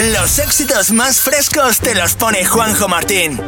Los éxitos más frescos te los pone Juanjo Martín.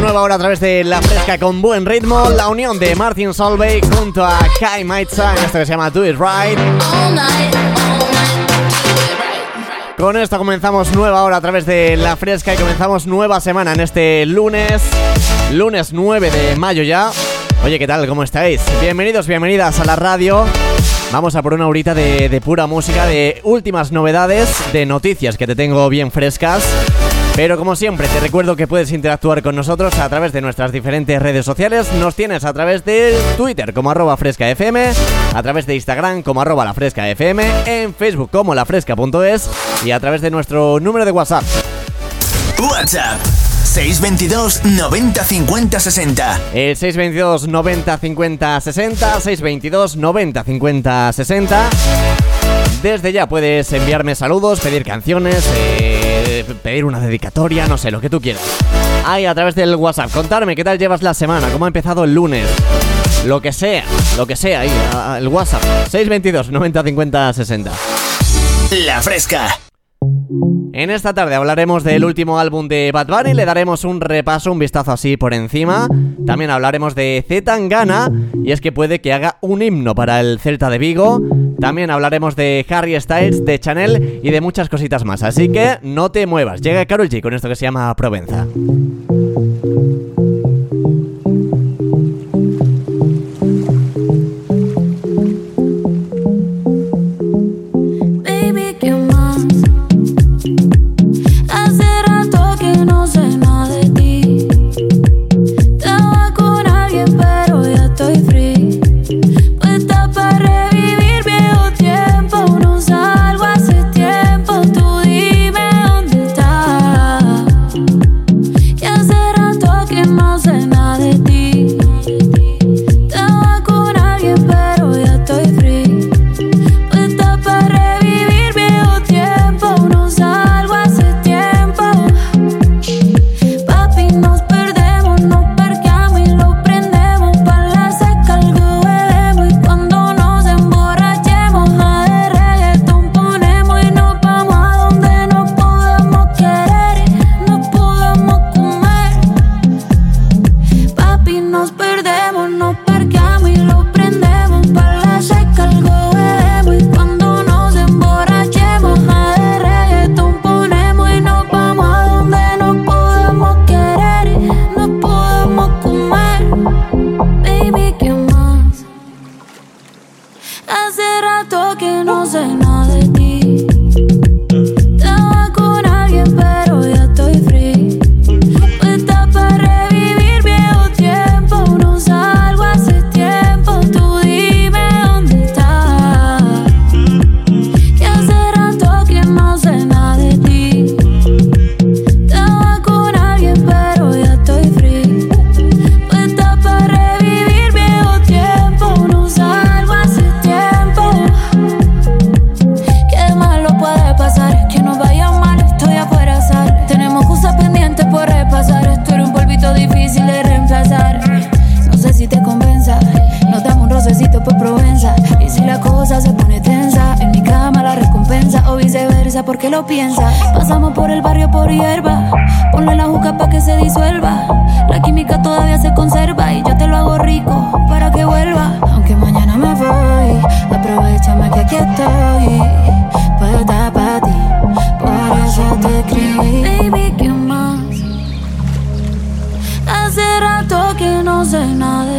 Nueva hora a través de La Fresca con buen ritmo, la unión de Martin Solveig junto a Kai Maitza en esto que se llama Do It Right. Con esto comenzamos nueva hora a través de La Fresca y comenzamos nueva semana en este lunes, lunes 9 de mayo ya. Oye, ¿qué tal? ¿Cómo estáis? Bienvenidos, bienvenidas a la radio. Vamos a por una horita de pura música, de últimas novedades, de noticias que te tengo bien frescas. Pero como siempre, te recuerdo que puedes interactuar con nosotros a través de nuestras diferentes redes sociales. Nos tienes a través de Twitter como arroba frescafm, a través de Instagram como arroba lafrescafm, en Facebook como lafresca.es y a través de nuestro número de WhatsApp. WhatsApp 622 90 50 60. El 622 90 50 60, 622 90 50 60. Desde ya puedes enviarme saludos, pedir canciones, eh, pedir una dedicatoria, no sé, lo que tú quieras. Ahí a través del WhatsApp, contarme qué tal llevas la semana, cómo ha empezado el lunes. Lo que sea, lo que sea, ahí, el WhatsApp. 622 90 50 60. La fresca. En esta tarde hablaremos del último álbum de Bad Bunny, le daremos un repaso, un vistazo así por encima. También hablaremos de Zetangana, y es que puede que haga un himno para el Celta de Vigo. También hablaremos de Harry Styles, de Chanel y de muchas cositas más. Así que no te muevas, llega Carol G con esto que se llama Provenza.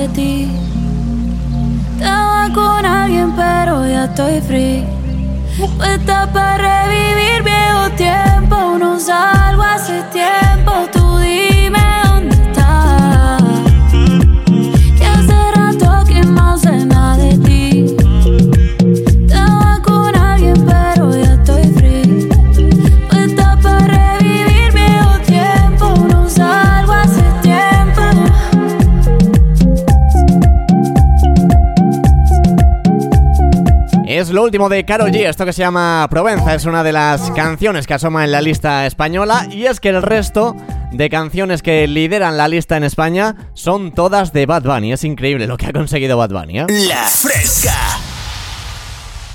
Ti. Estaba con alguien, pero ya estoy free. Puesta para revivir viejo tiempo. No salgo hace tiempo. Tú dime lo último de Karol G, esto que se llama Provenza, es una de las canciones que asoma en la lista española y es que el resto de canciones que lideran la lista en España son todas de Bad Bunny, es increíble lo que ha conseguido Bad Bunny. ¿eh? La Fresca.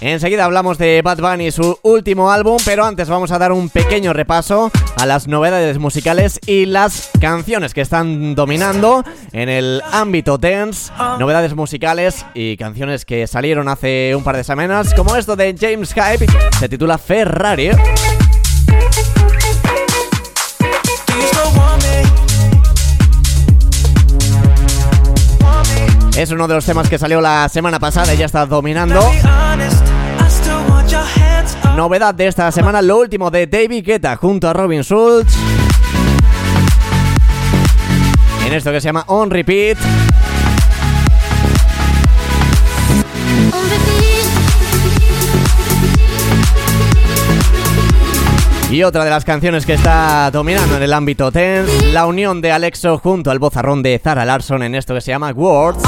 Enseguida hablamos de Bad Bunny y su último álbum, pero antes vamos a dar un pequeño repaso a las novedades musicales y las canciones que están dominando en el ámbito dance, novedades musicales y canciones que salieron hace un par de semanas, como esto de James Hype, se titula Ferrari. Es uno de los temas que salió la semana pasada y ya está dominando. Novedad de esta semana, lo último de David Guetta junto a Robin Schulz. En esto que se llama On Repeat. Y otra de las canciones que está dominando en el ámbito tense, la unión de Alexo junto al bozarrón de Zara Larson en esto que se llama Words.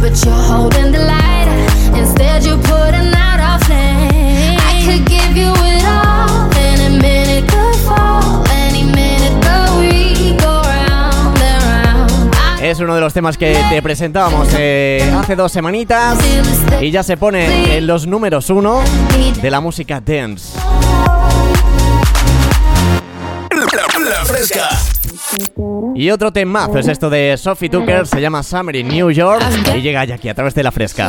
But you're holding the light. Instead, you're putting out a flame. I could give you it all, and a minute could fall. Any minute, but we go round and round. I Es uno de los temas que te presentábamos eh, hace dos semanitas y ya se pone en los números uno de la música dance. La, la Fresca. Y otro temazo es esto de Sophie Tucker, se llama Summer in New York y llega ya aquí a través de la fresca.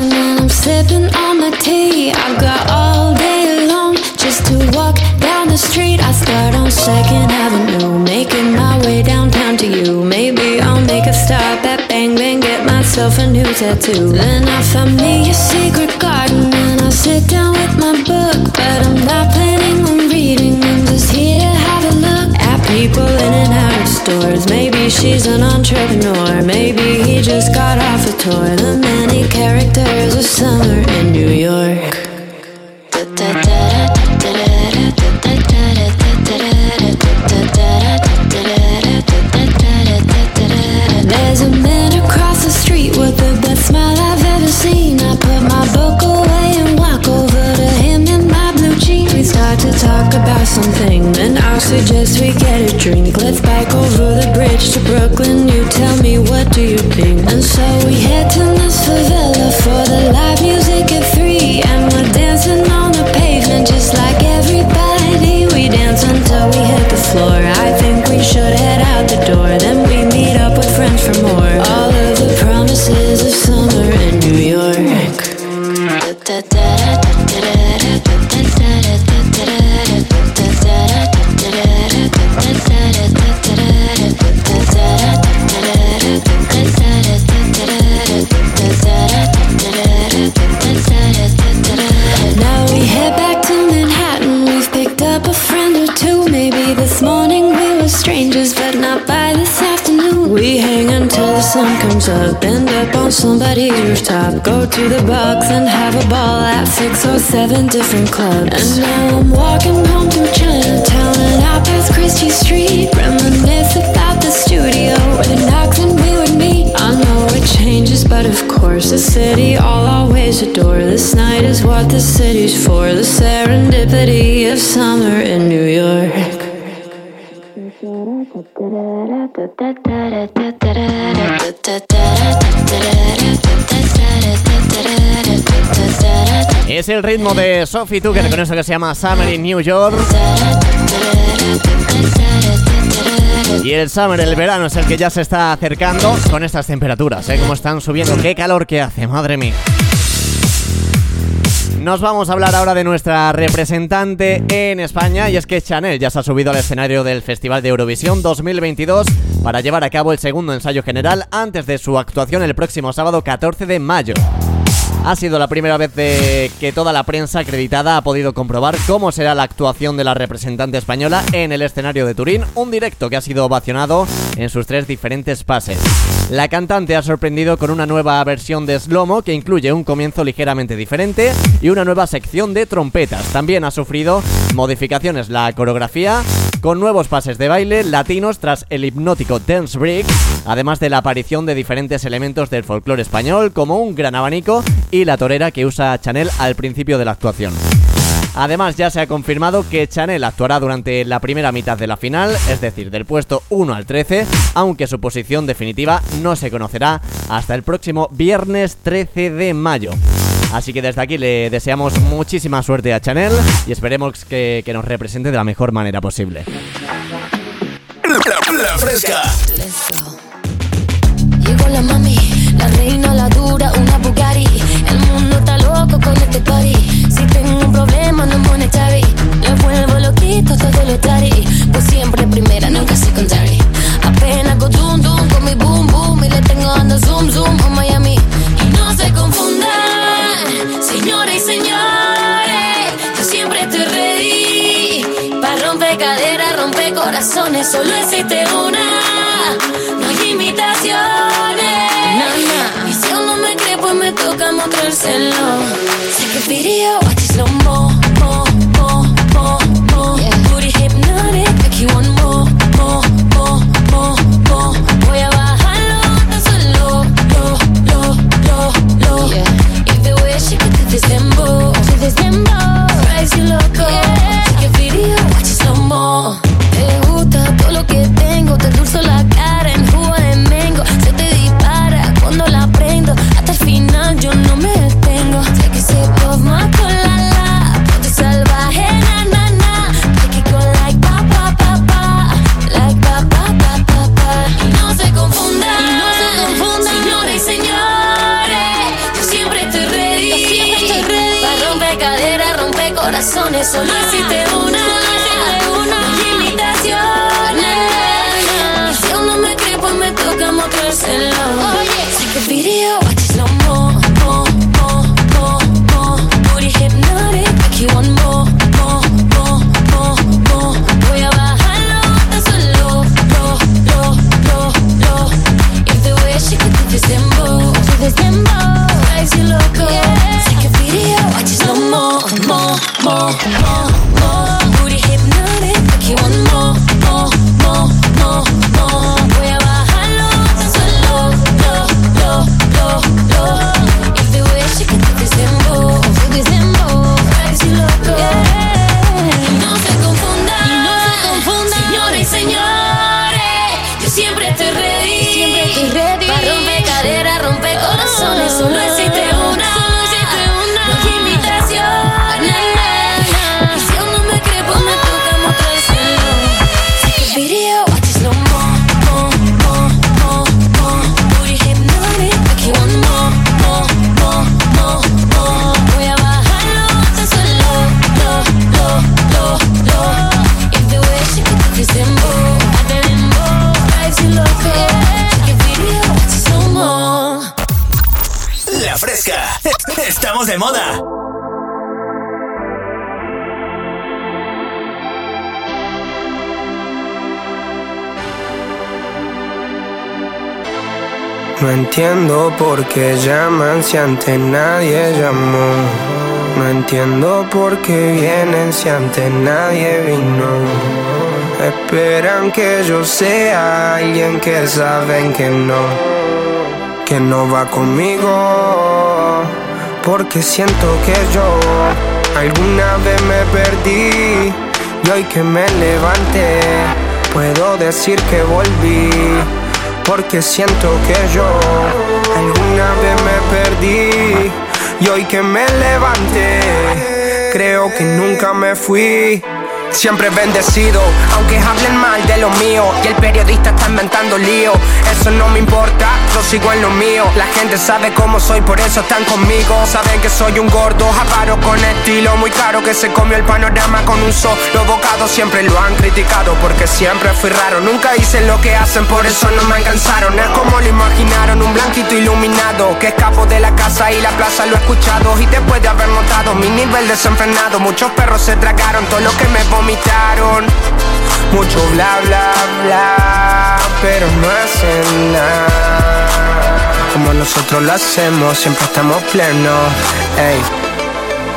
Myself a new tattoo. Then I find me a secret garden and I sit down with my book. But I'm not planning on reading, I'm just here to have a look at people in and out stores. Maybe she's an entrepreneur, maybe he just got off a tour. The many characters of summer in New York. Somebody's rooftop. Go to the box and have a ball at six or seven different clubs. And now I'm walking home through Chinatown and out past Christie Street. Reminisce about the studio where the knocks and we would meet. I know it changes, but of course, the city I'll always adore. This night is what the city's for. The serendipity of summer in New York. Es el ritmo de Sophie Tucker con eso que se llama Summer in New York. Y el summer, el verano, es el que ya se está acercando con estas temperaturas, ¿eh? Como están subiendo, qué calor que hace, madre mía. Nos vamos a hablar ahora de nuestra representante en España y es que Chanel ya se ha subido al escenario del Festival de Eurovisión 2022 para llevar a cabo el segundo ensayo general antes de su actuación el próximo sábado 14 de mayo. Ha sido la primera vez que toda la prensa acreditada ha podido comprobar cómo será la actuación de la representante española en el escenario de Turín, un directo que ha sido ovacionado en sus tres diferentes pases. La cantante ha sorprendido con una nueva versión de Slomo que incluye un comienzo ligeramente diferente y una nueva sección de trompetas. También ha sufrido modificaciones la coreografía con nuevos pases de baile latinos tras el hipnótico Dance Break, además de la aparición de diferentes elementos del folclore español como un gran abanico y la torera que usa Chanel al principio de la actuación. Además ya se ha confirmado que Chanel actuará durante la primera mitad de la final, es decir, del puesto 1 al 13, aunque su posición definitiva no se conocerá hasta el próximo viernes 13 de mayo. Así que desde aquí le deseamos muchísima suerte a Chanel y esperemos que, nos represente de la mejor manera posible. La, fresca. Llegó la mami, la reina, la dura, una Bugatti. El mundo está loco con este party. Si tengo un problema, no monetary. Le vuelvo loquito todo lo tari. Pues siempre primera, nunca secondary. Apenas con dum dum, con mi boom boom. Y le tengo ando zoom zoom a Miami. Y no se confundan, señores y señores. Yo siempre estoy ready. Para romper caderas, romper corazones. Solo existe una. No hay imitaciones. Me toca mostrárselo. Take a video, watch it slow mo, mo, mo, mo, mo. Booty hypnotic, make you want more, more, more, more, more. Voy a bajarlo tan solo, lo, lo, lo, lo. If the way she could do this dembow, do this dembow, drives you loco. Corazones, solo existe una. No hay limitaciones. Y si aún no me cree, pues me toca mostrárselo. La fresca. Estamos de moda. No entiendo por qué llaman si antes nadie llamó. No entiendo por qué vienen si antes nadie vino. Esperan que yo sea alguien que saben que no, que no va conmigo. Porque siento que yo alguna vez me perdí y hoy que me levanté puedo decir que volví. Porque siento que yo alguna vez me perdí Y hoy que me levanté, creo que nunca me fui. Siempre bendecido, aunque hablen mal de lo mío. Y el periodista está inventando lío. Eso no me importa, yo sigo en lo mío. La gente sabe cómo soy, por eso están conmigo. Saben que soy un gordo, avaro con estilo. Muy caro que se comió el panorama con un solo bocado. Siempre lo han criticado porque siempre fui raro. Nunca hice lo que hacen, por eso no me alcanzaron. Es como lo imaginaron, un blanquito iluminado. Que escapo de la casa y la plaza lo he escuchado. Y después de haber notado mi nivel desenfrenado, muchos perros se tragaron todo lo que me vomitaron. Mucho bla bla bla, pero no hacen nada. Como nosotros lo hacemos, siempre estamos plenos. Ey.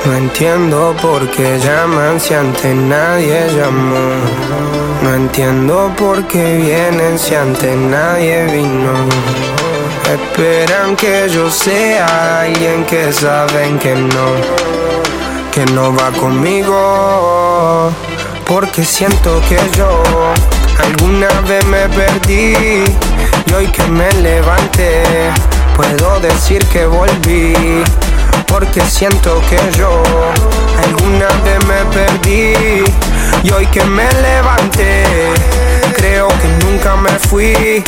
No entiendo por qué llaman si antes nadie llamó. No entiendo por qué vienen si antes nadie vino. Esperan que yo sea alguien que saben que no, que no va conmigo. Porque siento que yo alguna vez me perdí y hoy que me levanté puedo decir que volví. Porque siento que yo alguna vez me perdí y hoy que me levanté creo que nunca me fui.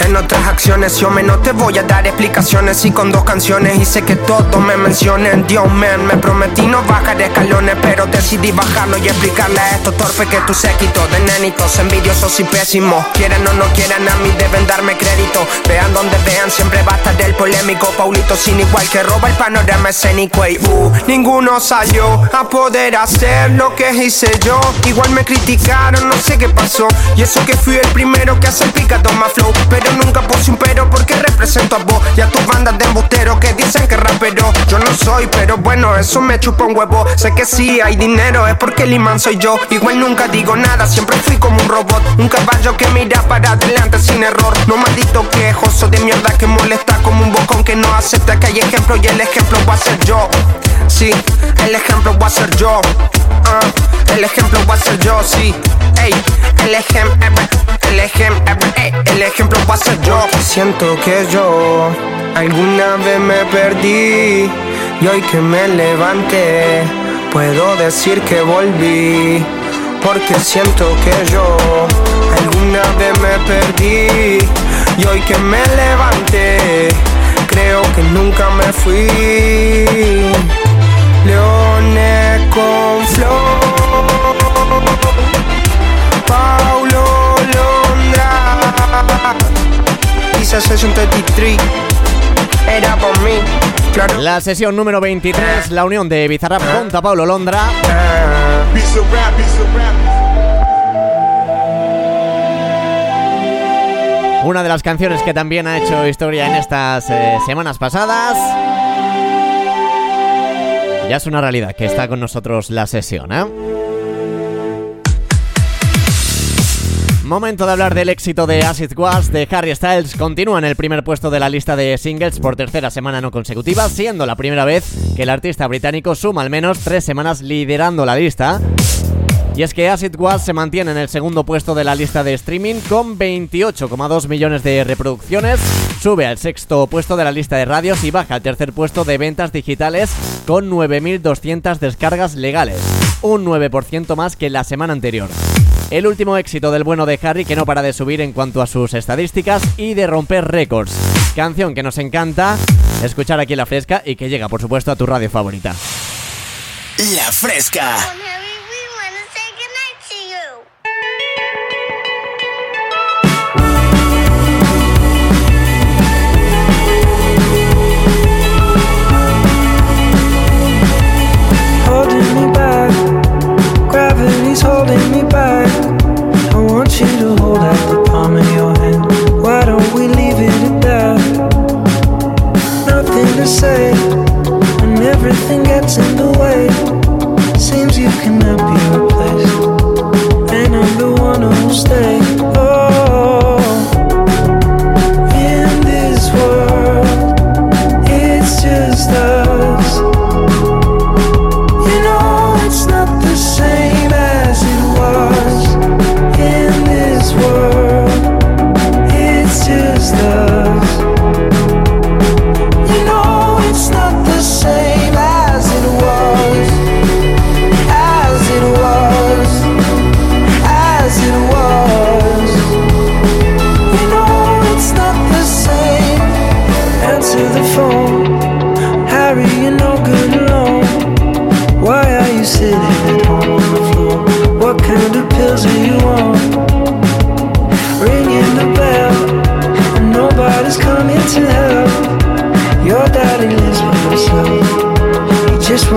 En otras acciones yo me no te voy a dar explicaciones. Y con dos canciones hice que todos me mencionen. Dios man, me prometí no bajar escalones pero decidí bajarlo y explicarle a estos torpes que tú séquito de nenitos envidiosos y pésimos. Quieren o no quieran a mí deben darme crédito. Vean donde vean siempre va a estar el polémico. Paulito sin igual que roba el panorama escénico. Y uh, ninguno salió a poder hacer lo que hice yo. Igual me criticaron, no sé qué pasó. Y eso que fui el primero que hace el picado más flow. Pero nunca puse un pero porque represento a vos y a tus bandas de embusteros que dicen que rapero yo no soy, pero bueno, eso me chupa un huevo. Sé que sí hay dinero, es porque el imán soy yo. Igual nunca digo nada, siempre fui como un robot. Un caballo que mira para adelante sin error. No maldito quejoso de mierda que molesta como un bocón que no acepta que hay ejemplo y el ejemplo va a ser yo. Sí, el ejemplo va a ser yo. Ah, el ejemplo va a ser yo, sí. Ey, el ejemplo, el ejemplo, el ejemplo yo. Siento que yo alguna vez me perdí y hoy que me levanté puedo decir que volví. Porque siento que yo alguna vez me perdí y hoy que me levanté creo que nunca me fui. Leones con flow. Dice Session 33. Era por mí. Claro. La sesión número 23, la unión de Bizarrap contra Pablo Londra. Una de las canciones que también ha hecho historia en estas eh, semanas pasadas. Ya es una realidad que está con nosotros la sesión, ¿eh? Momento de hablar del éxito de Acid Was de Harry Styles. Continúa en el primer puesto de la lista de singles por tercera semana no consecutiva, siendo la primera vez que el artista británico suma al menos tres semanas liderando la lista. Y es que Acid Was se mantiene en el segundo puesto de la lista de streaming con 28,2 millones de reproducciones, sube al sexto puesto de la lista de radios y baja al tercer puesto de ventas digitales con 9.200 descargas legales, un 9% más que la semana anterior. El último éxito del bueno de Harry que no para de subir en cuanto a sus estadísticas y de romper récords. Canción que nos encanta escuchar aquí en La Fresca y que llega por supuesto a tu radio favorita. La Fresca. You to hold out the palm of your hand. Why don't we leave it at that? Nothing to say, and everything gets in the way. Seems you cannot be replaced, and I'm the one who'll stay.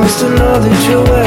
He just wants to know that you're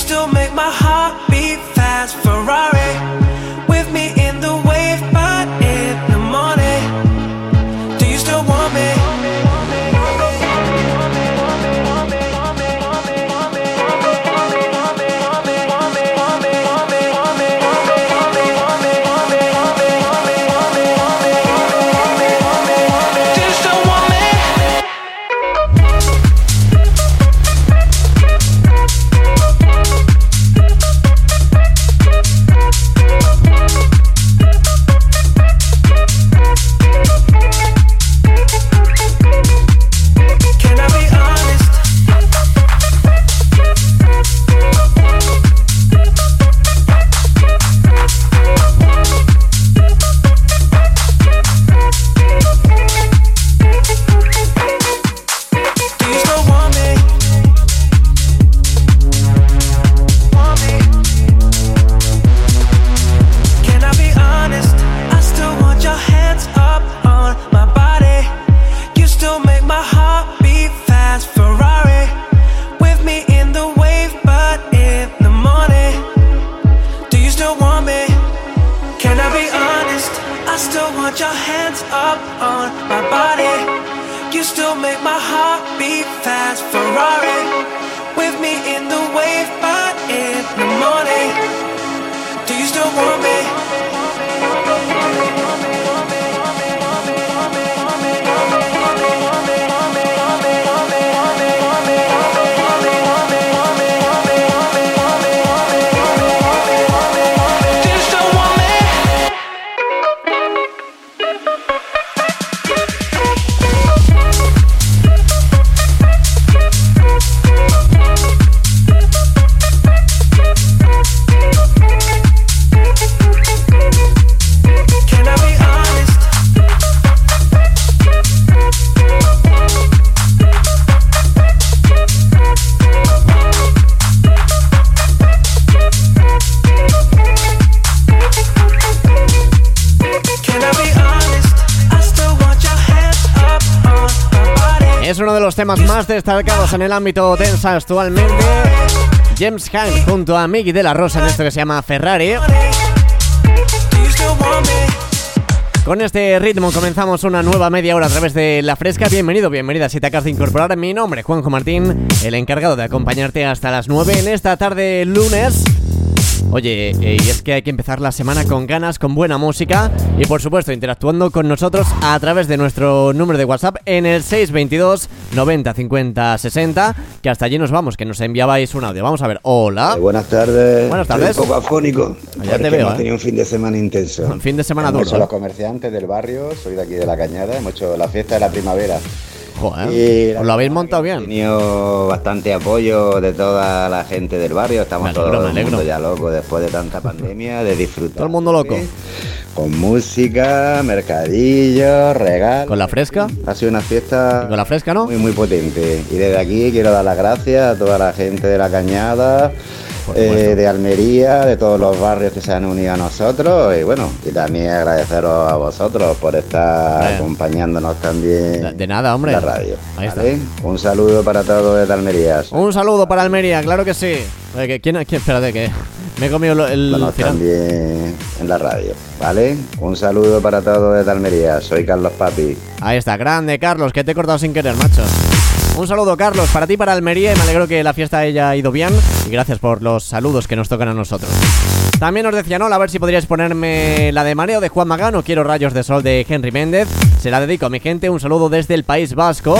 Still make my heart beat fast. Ferrari with me in the wave, but temas más destacados en el ámbito dance actualmente. James Hunt junto a Miggy de la Rosa en esto que se llama Ferrari. Con este ritmo comenzamos una nueva media hora a través de La Fresca. Bienvenido, bienvenida si te acabas incorporar. Mi nombre, Juanjo Martín, el encargado de acompañarte hasta las 9 en esta tarde lunes. Oye, eh, y es que hay que empezar la semana con ganas, con buena música y por supuesto interactuando con nosotros a través de nuestro número de WhatsApp en el 622 90 50 60, que hasta allí nos vamos, que nos enviabais un audio. Vamos a ver, hola. Eh, buenas tardes. Buenas tardes. Estoy un poco afónico. Ya te veo, hemos ¿eh? tenido un fin de semana intenso. Un fin de semana duro, ¿eh? los comerciantes del barrio, soy de aquí de la Cañada, hemos hecho la fiesta de la primavera. Joder, Y os lo habéis montado bien. tenido bastante apoyo de toda la gente del barrio. Estamos alegro, todo el mundo ya locos después de tanta pandemia, de disfrutar. Todo el mundo loco. Con música, mercadillos, regalos. ¿Con la fresca? Ha sido una fiesta ¿Y con la fresca, no? muy, muy potente. Y desde aquí quiero dar las gracias a toda la gente de la Cañada, eh, de Almería, de todos los barrios que se han unido a nosotros. Y bueno, y también agradeceros a vosotros por estar acompañándonos también De- de nada, hombre. en la radio. Ahí está. ¿vale? Un saludo para todos desde Almería. Un saludo para Almería, claro que sí. Oye, que- ¿quién, quién, espérate, que me he comido el Bueno, final. también en la radio, ¿vale? Un saludo para todos desde Almería. Soy Carlos Papi. Ahí está, grande Carlos, que te he cortado sin querer, macho. Un saludo, Carlos, para ti, para Almería, me alegro que la fiesta haya ido bien. Y gracias por los saludos que nos tocan a nosotros. También os decía, no, a ver si podríais ponerme la de Mareo de Juan Magano. Quiero rayos de sol de Henry Méndez. Se la dedico a mi gente. Un saludo desde el País Vasco.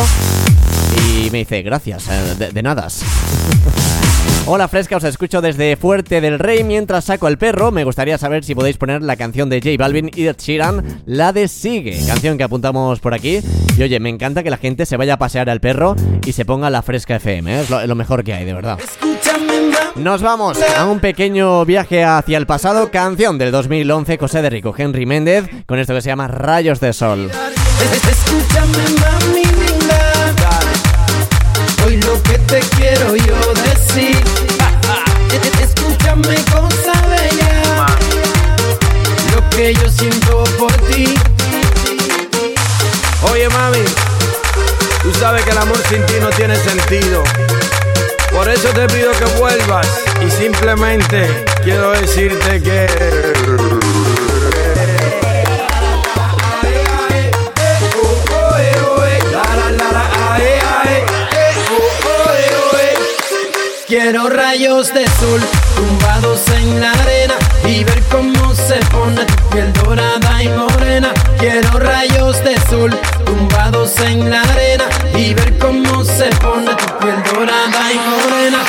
Y me dice, gracias, eh, de, de nadas. Hola Fresca, os escucho desde Fuerte del Rey mientras saco el perro. Me gustaría saber si podéis poner la canción de J Balvin y Ed Sheeran, la de Sigue, canción que apuntamos por aquí. Y oye, me encanta que la gente se vaya a pasear al perro y se ponga la Fresca FM, ¿eh? es lo, lo mejor que hay, de verdad. Nos vamos a un pequeño viaje hacia el pasado, canción del 2011, José de Rico, Henry Méndez, con esto que se llama Rayos de Sol. Escúchame, mami te quiero yo decir. Escúchame, cosa bella. Lo que yo siento por ti. Oye mami, tú sabes que el amor sin ti no tiene sentido. Por eso te pido que vuelvas y simplemente quiero decirte que... Quiero rayos de sol tumbados en la arena y ver cómo se pone tu piel dorada y morena. Quiero rayos de sol tumbados en la arena y ver cómo se pone tu piel dorada y morena.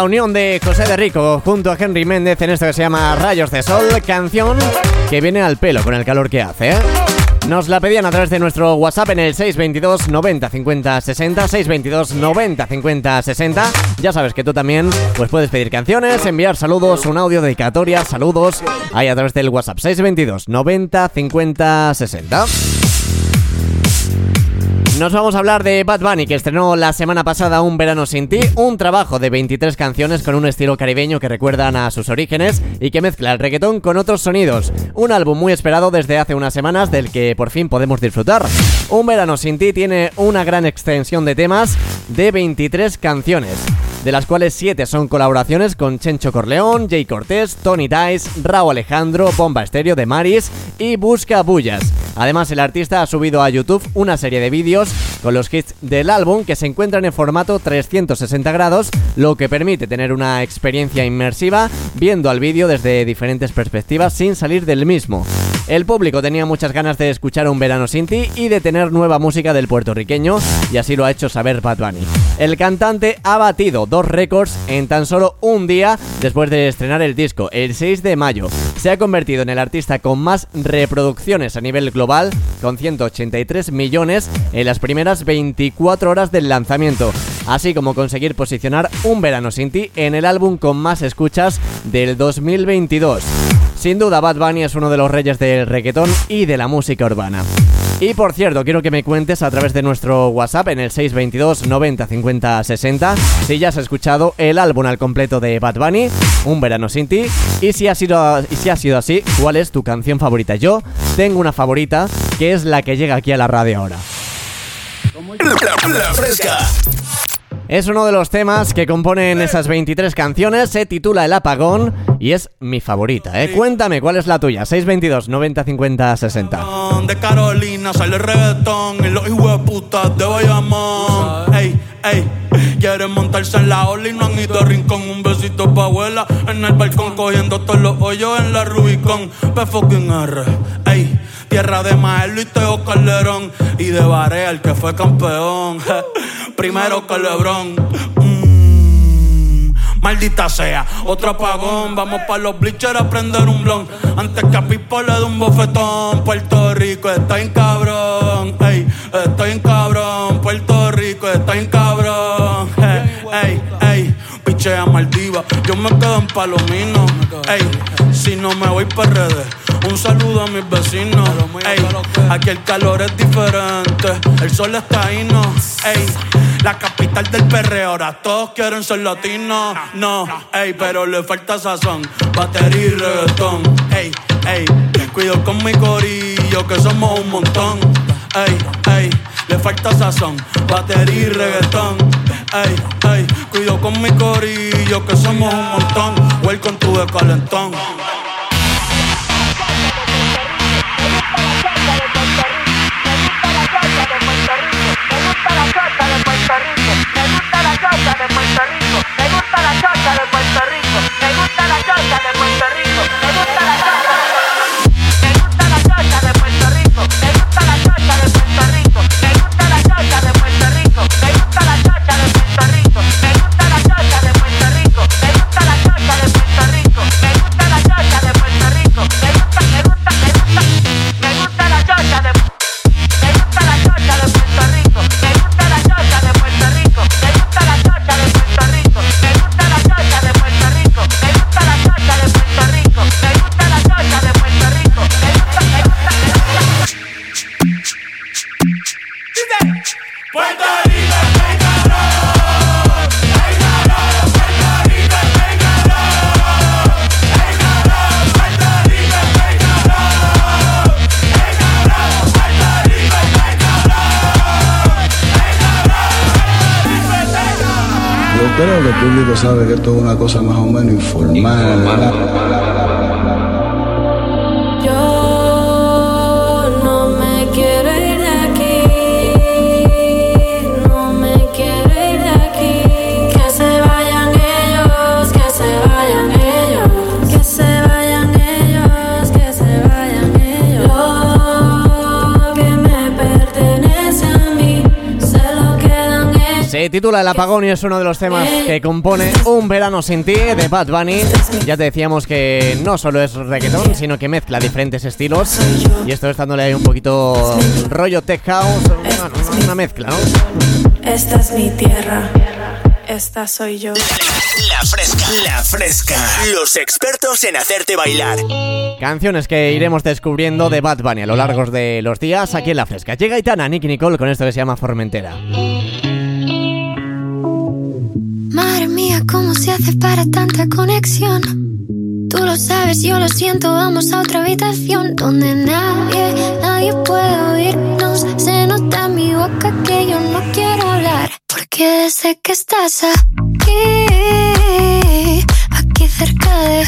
La unión de José de Rico junto a Henry Méndez en esto que se llama Rayos de Sol, canción que viene al pelo con el calor que hace. ¿eh? Nos la pedían a través de nuestro WhatsApp en el 622 90 50 60 622 90 50 60. Ya sabes que tú también pues puedes pedir canciones, enviar saludos, un audio dedicatoria, saludos ahí a través del WhatsApp 622 90 50 60. Nos vamos a hablar de Bad Bunny, que estrenó la semana pasada Un Verano Sin Ti, un trabajo de 23 canciones con un estilo caribeño que recuerdan a sus orígenes y que mezcla el reggaetón con otros sonidos. Un álbum muy esperado desde hace unas semanas del que por fin podemos disfrutar. Un Verano Sin Ti tiene una gran extensión de temas de 23 canciones. De las cuales 7 son colaboraciones con Chencho Corleón, Jay Cortés, Tony Dice, Raúl Alejandro, Bomba Estéreo de Maris y Busca Bullas. Además, el artista ha subido a YouTube una serie de vídeos con los hits del álbum que se encuentran en formato 360 grados, lo que permite tener una experiencia inmersiva viendo al vídeo desde diferentes perspectivas sin salir del mismo. El público tenía muchas ganas de escuchar un verano sin ti y de tener nueva música del puertorriqueño, y así lo ha hecho saber Bad Bunny. El cantante ha batido dos récords en tan solo un día después de estrenar el disco, el 6 de mayo. Se ha convertido en el artista con más reproducciones a nivel global, con 183 millones en las primeras 24 horas del lanzamiento, así como conseguir posicionar Un verano sin ti en el álbum con más escuchas del 2022. Sin duda, Bad Bunny es uno de los reyes del reggaetón y de la música urbana. Y por cierto, quiero que me cuentes a través de nuestro WhatsApp en el 622 90 50 60 si ya has escuchado el álbum al completo de Bad Bunny, Un verano sin ti, y si ha sido, si ha sido así, ¿cuál es tu canción favorita? Yo tengo una favorita que es la que llega aquí a la radio ahora. La fresca. Es uno de los temas que componen esas 23 canciones, se titula El Apagón y es mi favorita, ¿eh? Cuéntame, ¿cuál es la tuya? 622 90 50 60. De Carolina sale el reggaetón y los hijos de putas de Bayamón. Ey, ey, quieren montarse en la ola y no han ido a rincón. Un besito pa' abuela en el balcón, cogiendo todos los hoyos en la Rubicon. P fucking R, ey. Tierra de Maelo y Teo Calderón. Y de Barea, el que fue campeón. Primero que. Mm, Maldita sea, otro apagón. Vamos pa' los bleachers a prender un blon. Antes que a Pipo le un bofetón. Puerto Rico está en cabrón. Ey, estoy en cabrón. Puerto Rico está en cabrón. Pichea Maldiva. Yo me quedo en Palomino. Ey, si no me voy para redes. Un saludo a mis vecinos. Ey, aquí el calor es diferente. El sol está ahí, no. Ey, la capital del perreo. Ahora todos quieren ser latinos. No, ey, pero le falta sazón. Batería y reggaetón. Ey, ey, cuido con mi corillo que somos un montón. Ey, ey, le falta sazón. Batería y reggaetón. Ey, ey, cuido con mi corillo que somos un montón. Welcome to the calentón. Creo que el público sabe que esto es una cosa más o menos informal. Titula El Apagón y es uno de los temas que compone Un verano sin ti de Bad Bunny. Ya te decíamos que no solo es reggaetón, sino que mezcla diferentes estilos. Y esto es dándole ahí un poquito rollo tech house, bueno, una mezcla, ¿no? Esta es mi tierra, esta soy yo. La fresca. La fresca. Los expertos en hacerte bailar. Canciones que iremos descubriendo de Bad Bunny a lo largo de los días aquí en La Fresca. Llega Itana, Nicky Nicole con esto que se llama Formentera. Madre mía, ¿cómo se hace para tanta conexión? Tú lo sabes, yo lo siento, vamos a otra habitación donde nadie, nadie puede oírnos. Se nota en mi boca que yo no quiero hablar. Porque desde que estás aquí, aquí cerca de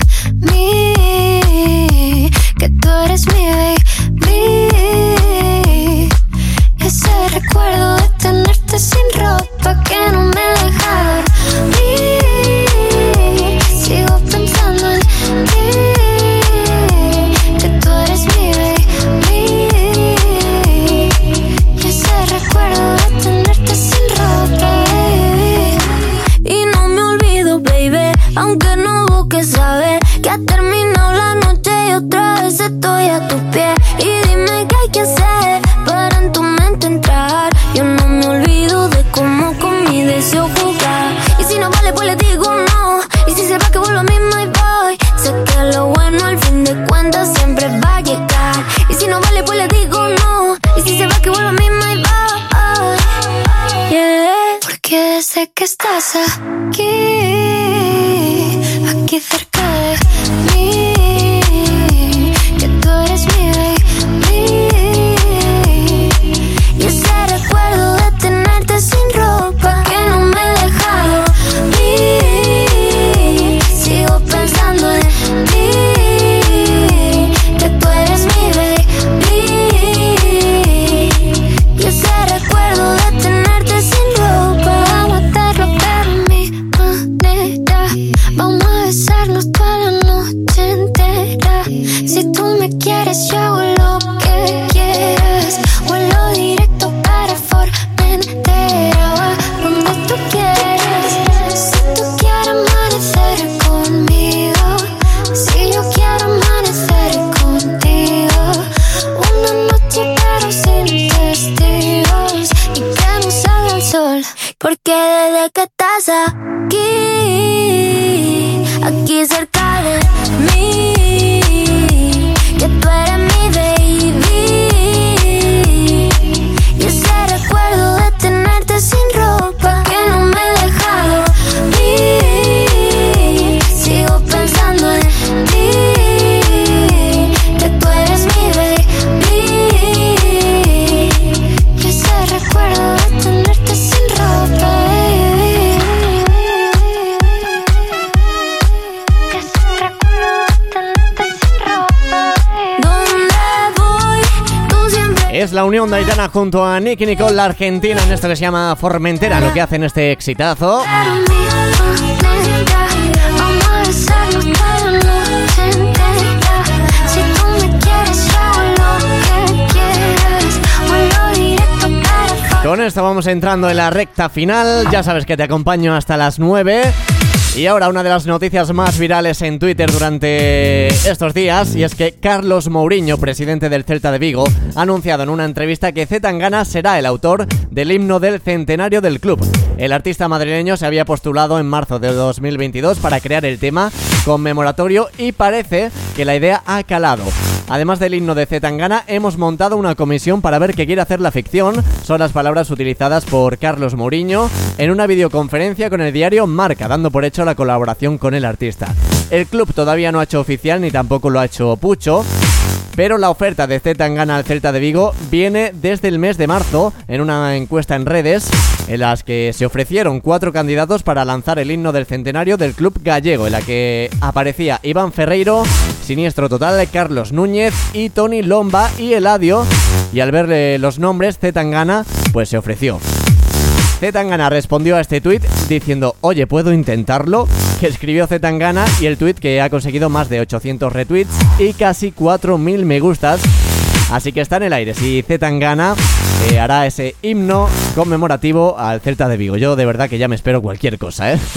besarnos toda la noche entera. Si tú me quieres yo hago lo que quieras. Vuelo directo para Formentera. Donde tú quieras. Si tú quieres amanecer conmigo Si yo quiero amanecer contigo. Una noche pero sin testigos. Y que no salga el sol Porque desde que estás siempre Es la unión de Aitana junto a Nicky Nicole, la argentina, en esto que se llama Formentera, lo que hacen este exitazo. Con esto vamos entrando en la recta final. Ya sabes que te acompaño hasta las 9. Y ahora una de las noticias más virales en Twitter durante estos días y es que Carlos Mourinho, presidente del Celta de Vigo, ha anunciado en una entrevista que Zetangana será el autor del himno del centenario del club. El artista madrileño se había postulado en marzo de 2022 para crear el tema conmemoratorio y parece que la idea ha calado. Además del himno de Zetangana, hemos montado una comisión para ver qué quiere hacer la ficción. Son las palabras utilizadas por Carlos Mourinho en una videoconferencia con el diario Marca, dando por hecho la colaboración con el artista. El club todavía no ha hecho oficial ni tampoco lo ha hecho Pucho. Pero la oferta de Zetangana al Celta de Vigo viene desde el mes de marzo en una encuesta en redes en las que se ofrecieron cuatro candidatos para lanzar el himno del centenario del club gallego, en la que aparecía Iván Ferreiro, Siniestro Total, Carlos Núñez y Tony Lomba y Eladio. Y al verle los nombres, Zetangana pues se ofreció. Zetangana respondió a este tuit diciendo, oye, ¿puedo intentarlo? Que escribió Zetangana y el tuit que ha conseguido más de 800 retweets y casi 4.000 me gustas. Así que está en el aire si Zetangana eh, hará ese himno conmemorativo al Celta de Vigo. Yo de verdad que ya me espero cualquier cosa, ¿eh?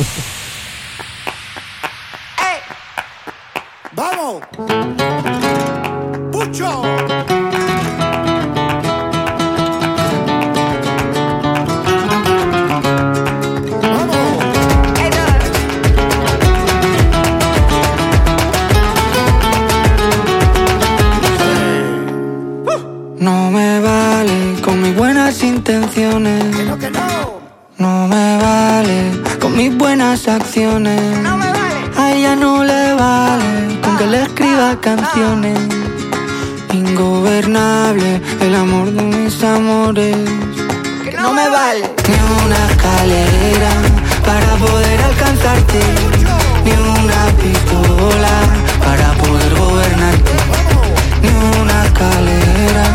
¡Vamos! ¡Pucho! Buenas acciones. A ella no le vale con que le escriba canciones. Ingobernable el amor de mis amores. No me vale ni una escalera para poder alcanzarte. Ni una pistola para poder gobernarte. Ni una escalera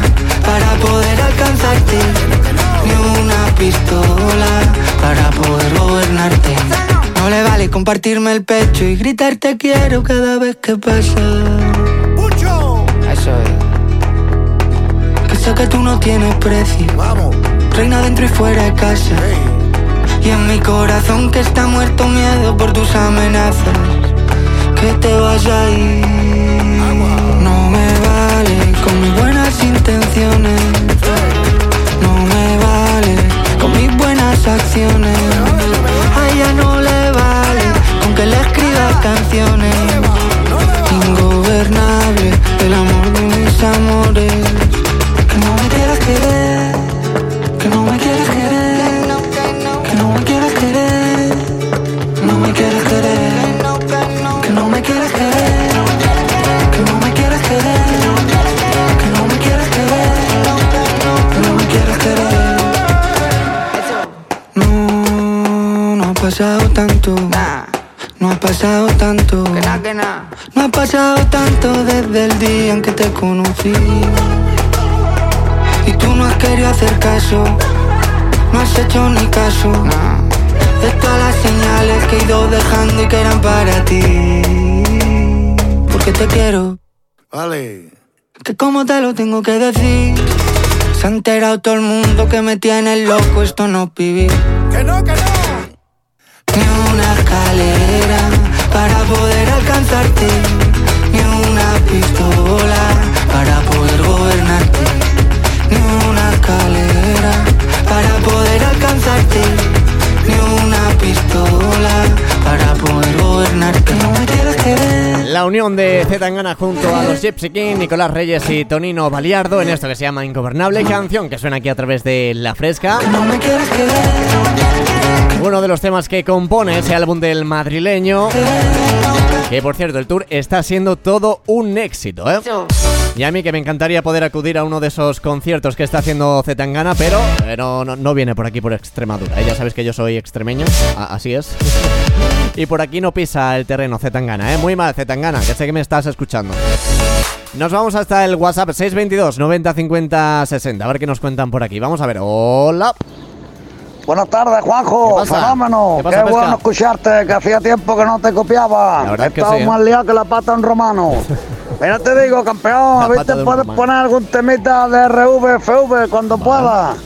para poder alcanzarte. Ni una pistola para poder gobernarte. Le vale compartirme el pecho y gritar te quiero cada vez que pasa. Eso es. Que sé que tú no tienes precio. Vamos. Reina dentro y fuera de casa. Y en mi corazón que está muerto miedo por tus amenazas. Que te vas a ir. No me vale con mis buenas intenciones. No me vale con mis buenas acciones. A ella no que le escriba canciones. Ingobernable el amor de mis amores. Que no me quieras querer. Día en que te conocí. Y tú no has querido hacer caso. No has hecho ni caso. De todas las señales que he ido dejando y que eran para ti. Porque te quiero. Vale. Que como te lo tengo que decir. Se ha enterado todo el mundo que me tiene loco. Esto no es vivir. Que no, que no. De Z Tangana junto a los Gypsy King, Nicolás Reyes y Tonino Baliardo en esto que se llama Ingobernable, canción que suena aquí a través de La Fresca. No me quieres que ver. Uno de los temas que compone ese álbum del madrileño. Que por cierto, el tour está siendo todo un éxito, ¿eh? Y a mí que me encantaría poder acudir a uno de esos conciertos que está haciendo Zetangana, pero eh, no, no, no viene por aquí por Extremadura. ¿eh? Ya sabes que yo soy extremeño, a- así es. y por aquí no pisa el terreno Zetangana, ¿eh? Muy mal Zetangana, que sé que me estás escuchando. Nos vamos hasta el WhatsApp 622 90 50 60. A ver qué nos cuentan por aquí. Vamos a ver. Hola. Buenas tardes, Juanjo. ¿Qué? Fenómeno. ¿Qué pasa, bueno escucharte, que hacía tiempo que no te copiaba. Sí, ¿eh? más liado que la pata de un romano. Mira, te digo, campeón, La a ver te puedes romano. poner algún temita de RV, FV cuando puedas.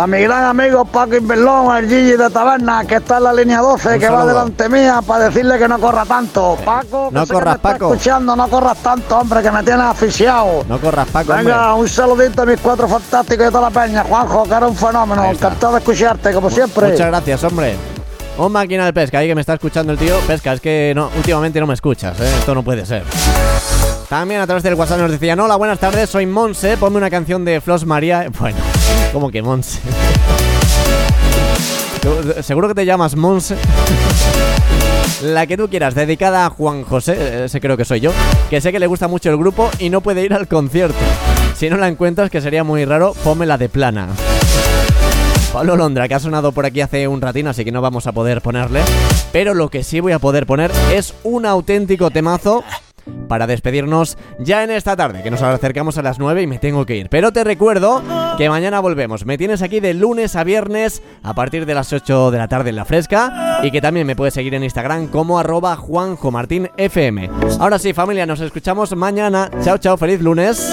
Para mi gran amigo Paco Inverlón, el Gigi de Taberna, que está en la línea 12, Un que va delante mía, para decirle que no corra tanto. Paco, que No que corras, me está Paco. escuchando, no corras tanto, hombre, que me tienes asfixiado. No corras, Paco, Venga, hombre. un saludito a mis cuatro fantásticos de toda la peña, Juanjo, que era un fenómeno. Está. Encantado de escucharte, como siempre. Muchas gracias, hombre. Un máquina de pesca ahí que me está escuchando el tío. Pesca, es que no, últimamente no me escuchas, ¿eh? Esto no puede ser. También a través del WhatsApp nos decían, hola, buenas tardes, soy Monse, ponme una canción de Flos María. Bueno, ¿cómo que Monse? ¿Tú- ¿Seguro que te llamas Monse? La que tú quieras, dedicada a Juan José, ese creo que soy yo, que sé que le gusta mucho el grupo y no puede ir al concierto. Si no la encuentras, que sería muy raro, ponme la de plana. Pablo Londra, que ha sonado por aquí hace un ratín, así que no vamos a poder ponerle. Pero lo que sí voy a poder poner es un auténtico temazo para despedirnos ya en esta tarde, que nos acercamos a las 9 y me tengo que ir. Pero te recuerdo que mañana volvemos. Me tienes aquí de lunes a viernes a partir de las 8 de la tarde en la fresca y que también me puedes seguir en Instagram como arroba. Ahora sí, familia, nos escuchamos mañana. Chao, chao, feliz lunes.